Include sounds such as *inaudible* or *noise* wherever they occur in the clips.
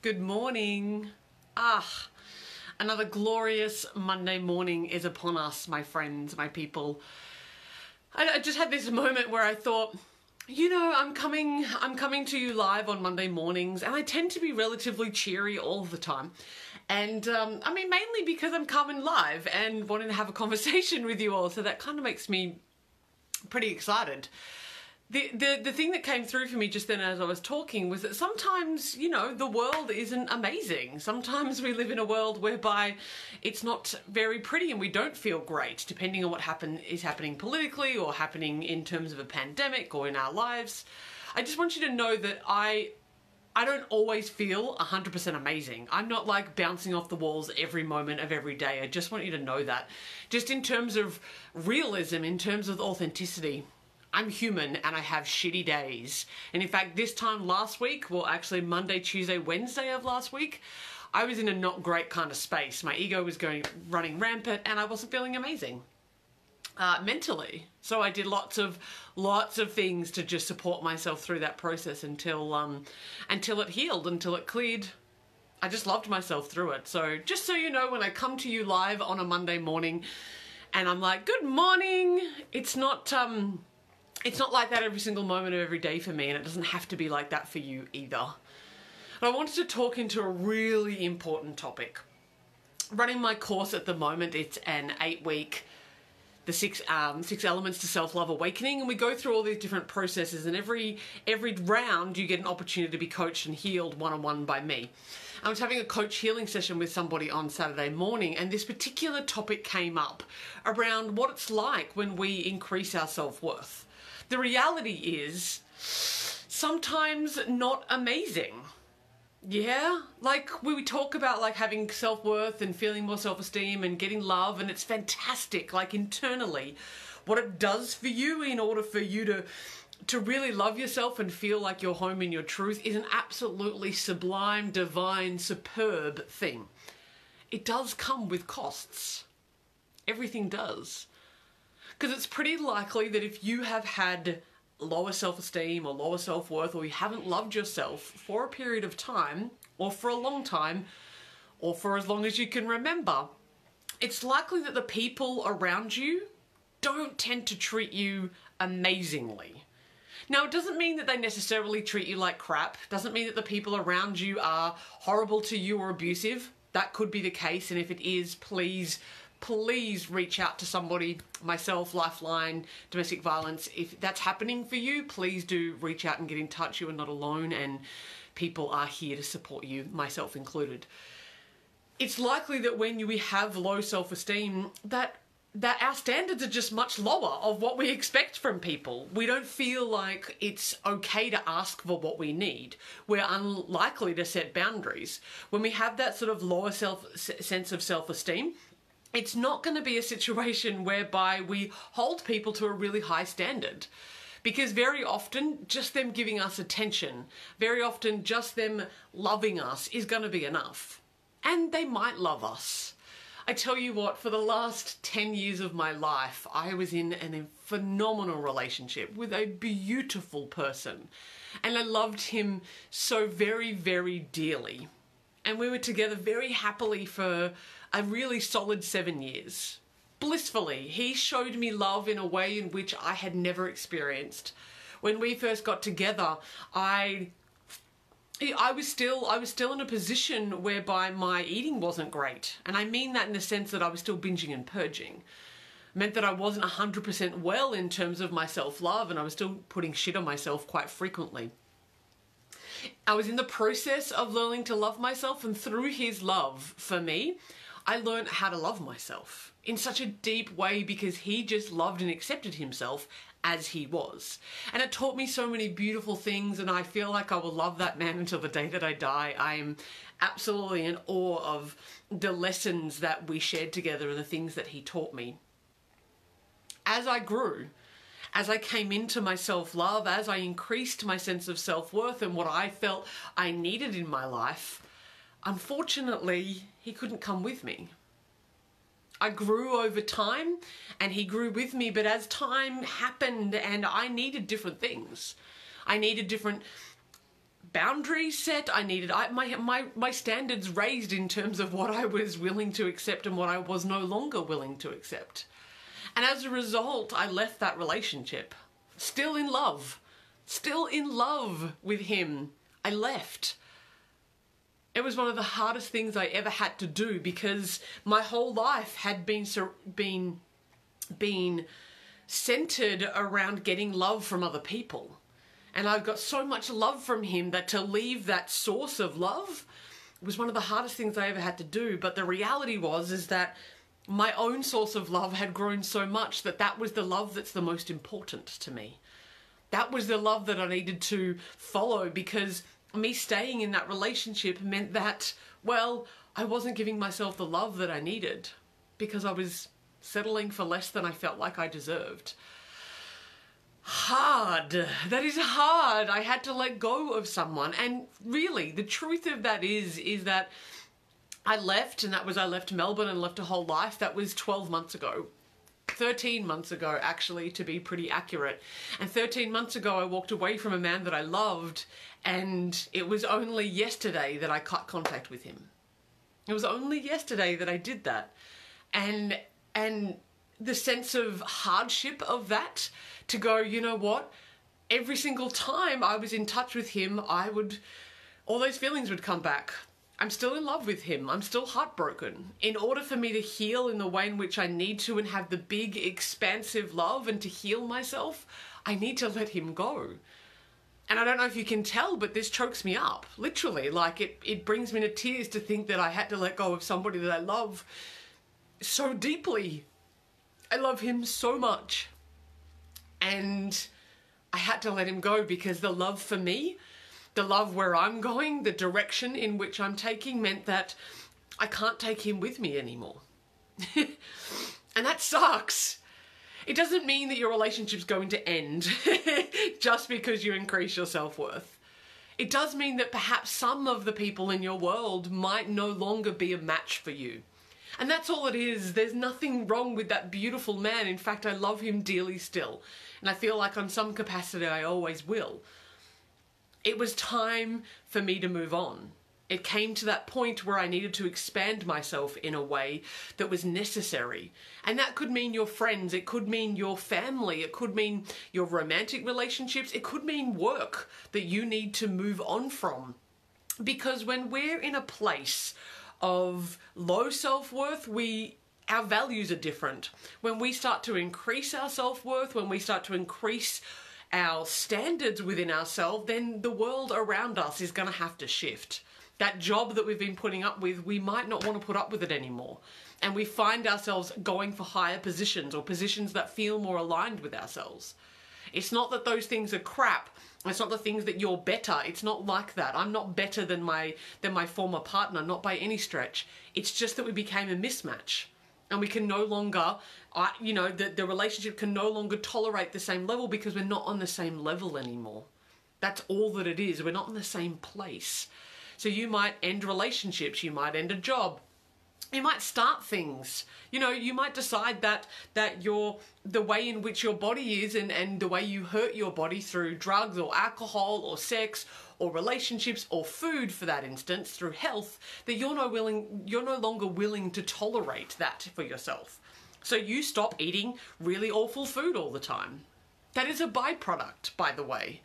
Good morning. Ah, another glorious Monday morning is upon us, my friends, my people. I, I, just had this moment where I thought, you know, I'm coming, I'm coming to you live on Monday mornings, and I tend to be relatively cheery all the time. And um, I mean, mainly because I'm coming live and wanting to have a conversation *laughs* with you all, so that kind of makes me pretty excited the, the the thing that came through for me just then as I was talking was that sometimes you know the world isn't amazing. Sometimes we live in a world whereby it's not very pretty and we don't feel great, depending on what happen is happening politically or happening in terms of a pandemic or in our lives. I just want you to know that I I don't always feel 100% amazing. I'm not like bouncing off the walls every moment of every day. I just want you to know that. Just in terms of realism, in terms of authenticity. I'm human and I have shitty days. And in fact, this time last week, well, actually Monday, Tuesday, Wednesday of last week, I was in a not great kind of space. My ego was going running rampant and I wasn't feeling amazing. Uh, mentally. So I did lots of lots of things to just support myself through that process until um, until it healed, until it cleared. I just loved myself through it. So just so you know, when I come to you live on a Monday morning, and I'm like, "Good morning," it's not um, it's not like that every single moment of every day for me, and it doesn't have to be like that for you either. I wanted to talk into a really important topic. Running my course at the moment, it's an eight week the six um, six elements to self love awakening, and we go through all these different processes. And every every round, you get an opportunity to be coached and healed one on one by me. I was having a coach healing session with somebody on Saturday morning, and this particular topic came up around what it's like when we increase our self worth. The reality is sometimes not amazing. Yeah, like we talk about like having self worth and feeling more self esteem and getting love, and it's fantastic, like internally, what it does for you in order for you to to really love yourself and feel like you're home in your truth is an absolutely sublime, divine, superb thing. It does come with costs. Everything does. Because it's pretty likely that if you have had lower self esteem or lower self worth, or you haven't loved yourself for a period of time, or for a long time, or for as long as you can remember, it's likely that the people around you don't tend to treat you amazingly. Now, it doesn't mean that they necessarily treat you like crap, doesn't mean that the people around you are horrible to you or abusive. That could be the case, and if it is, please please reach out to somebody, myself, Lifeline, domestic violence. If that's happening for you, please do reach out and get in touch. You are not alone, and people are here to support you, myself included. It's likely that when we have low self esteem, that that our standards are just much lower of what we expect from people. We don't feel like it's okay to ask for what we need. We're unlikely to set boundaries. When we have that sort of lower self sense of self-esteem, it's not going to be a situation *laughs* whereby we hold people to a really high standard. Because very often, just them giving us attention, very often, just them loving us is going to be enough. And they might love us. I tell you what, for the last 10 years of my life, I was in a phenomenal relationship with a beautiful person. And I loved him so very, very dearly. And we were together very happily for a really solid seven years. Blissfully, he showed me love in a way in which I had never experienced. When we first got together, I I was still I was still in a position whereby my eating wasn't great. And I mean that in the sense that I was still binging and purging. It meant that I wasn't 100% well in terms of my self-love and I was still putting shit on myself quite frequently. I was in the process of learning to love myself and through his love for me, I learned how to love myself in such a deep way because he just loved and accepted himself as he was. And it taught me so many beautiful things, and I feel like I will love that man until the day that I die. I am absolutely in awe of the lessons that we shared together and the things that he taught me. As I grew, as I came into my self love, as I increased my sense of self worth and what I felt I needed in my life, Unfortunately, he couldn't come with me. I grew over time and he grew with me, but as time happened and I needed different things, I needed different boundaries set. I needed I, my my my standards raised in terms of what I was willing to accept and what I was no longer willing to accept. And as a result, I left that relationship. Still in love. Still in love with him. I left. It was one of the hardest things I ever had to do because my whole life had been been been centered around getting love from other people. And I got so much love from him that to leave that source of love was one of the hardest things I ever had to do. But the reality was is that my own source of love had grown so much that that was the love that's the most important to me. That was the love that I needed to follow because me staying in that relationship meant that, well, I wasn't giving myself the love that I needed because I was settling for less than I felt like I deserved. Hard. That is hard. I had to let go of someone. And really, the truth of that is, is that I left, and that was I left Melbourne and left a whole life. That was 12 months ago. 13 months ago, actually, to be pretty accurate. And 13 months ago, I walked away from a man that I loved, and it was only yesterday that I cut contact with him. It was only yesterday that I did that. And and the sense of hardship of that to go, you know what? Every single time I was in touch with him, I would, all those feelings would come back. I'm still in love with him. I'm still heartbroken. In order for me to heal in the way in which I need to and have the big, expansive love and to heal myself, I need to let him go. And I don't know if you can tell, but this chokes me up. Literally. Like, it, it brings me to tears to think that I had to let go of somebody that I love so deeply. I love him so much. And I had to let him go because the love for me, the love where I'm going, the direction in which I'm taking meant that I can't take him with me anymore. *laughs* and that sucks. It doesn't mean that your relationship's going to end *laughs* just because you increase your self worth. It does mean that perhaps some of the people in your world might no longer be a match for you. And that's all it is. There's nothing wrong with that beautiful man. In fact, I love him dearly still. And I feel like on some capacity I always will. It was time for me to move on. It came to that point where I needed to expand myself in a way that was necessary. And that could mean your friends, it could mean your family, it could mean your romantic relationships, it could mean work that you need to move on from. Because when we're in a place of low self-worth, we our values are different. When we start to increase our self-worth, when we start to increase our standards within ourselves, then the world around us is going to have to shift. That job that we've been putting up with, we might not want to put up with it anymore. And we find ourselves going for higher positions or positions that feel more aligned with ourselves. It's not that those things are crap. It's not the things that you're better. It's not like that. I'm not better than my than my former partner, not by any stretch. It's just that we became a mismatch. And we can no longer, I, you know, the, the relationship can no longer tolerate the same level because we're not on the same level anymore. That's all that it is. We're not in the same place. So you might end relationships, you might end a job, you might start things. You know you might decide that that your the way in which your body is and and the way you hurt your body through drugs or alcohol or sex or relationships or food for that instance through health that you're no willing you're no longer willing to tolerate that for yourself. So you stop eating really awful food all the time. That is a byproduct by the way.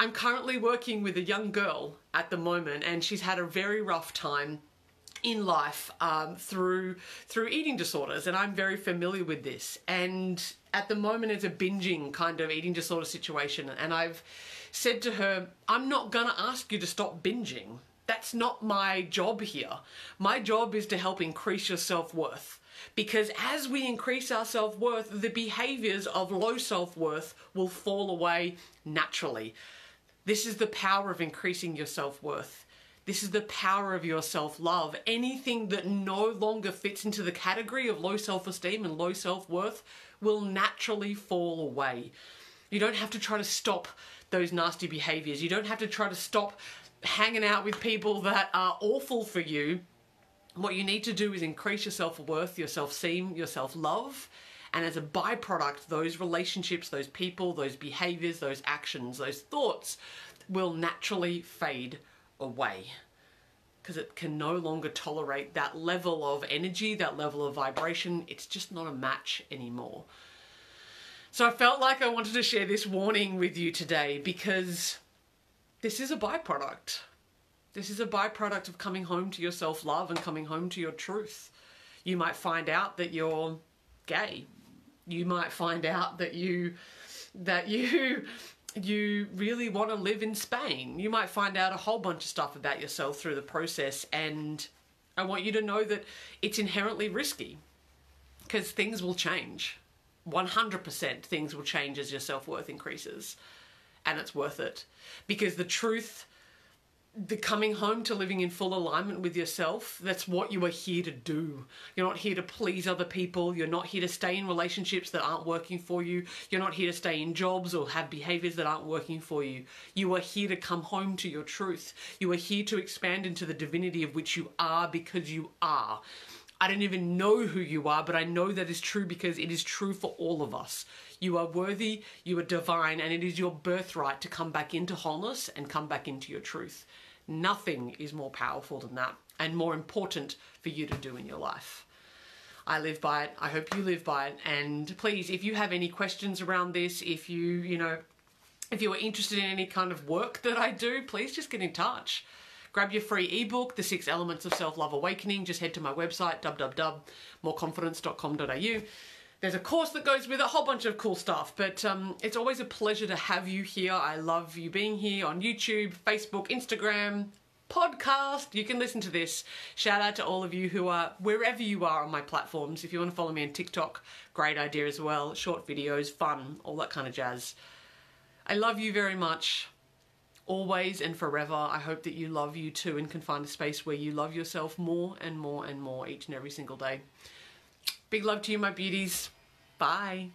I'm currently working with a young girl at the moment and she's had a very rough time in life um, through through eating disorders, and I'm very familiar with this. And at the moment, it's a binging kind of eating disorder situation, and I've said to her, "I'm not gonna ask you to stop binging. That's not my job here. My job is to help increase your self worth." Because as we increase our self worth, the behaviors of low self worth will fall away naturally. This is the power of increasing your self worth. This is the power of your self love. Anything that no longer fits into the category of low self esteem and low self worth will naturally fall away. You don't have to try to stop those nasty behaviors. You don't have to try to stop hanging out with people that are awful for you. What you need to do is increase your self worth, your self esteem, your self love. And as a byproduct, those relationships, those people, those behaviors, those actions, those thoughts will naturally fade away because it can no longer tolerate that level of energy, that level of vibration. It's just not a match anymore. So I felt like I wanted to share this warning with you today because this is a byproduct. This is a byproduct of coming home to your self love and coming home to your truth. You might find out that you're gay. You might find out that you that you you really want to live in Spain. You might find out a whole bunch of stuff about yourself through the process, and I want you to know that it's inherently risky because things will change. 100% things will change as your self worth increases, and it's worth it because the truth the coming home to living in full alignment with yourself. That's what you are here to do. You're not here to please other people. You're not here to stay in relationships that aren't working for you. You're not here to stay in jobs or have behaviors that aren't working for you. You are here to come home to your truth. You are here to expand into the divinity of which you are because you are. I don't even know who you are, but I know that is true because it is true for all of us. You are worthy, you are divine, and it is your birthright to come back into wholeness and come back into your truth. Nothing is more powerful than that and more important for you to do in your life. I live by it. I hope you live by it. And please, if you have any questions around this, if you, you know, if you are interested in any kind of work that I do, please just get in touch. Grab your free ebook, The Six Elements of Self Love Awakening. Just head to my website, www.moreconfidence.com.au. There's a course that goes with a whole bunch of cool stuff. But um, it's always a pleasure to have you here. I love you being here on YouTube, Facebook, Instagram, podcast. You can listen to this. Shout out to all of you who are wherever you are on my platforms. If you want to follow me on TikTok, great idea as well. Short videos, fun, all that kind of jazz. I love you very much. Always and forever. I hope that you love you too and can find a space where you love yourself more and more and more each and every single day. Big love to you, my beauties. Bye.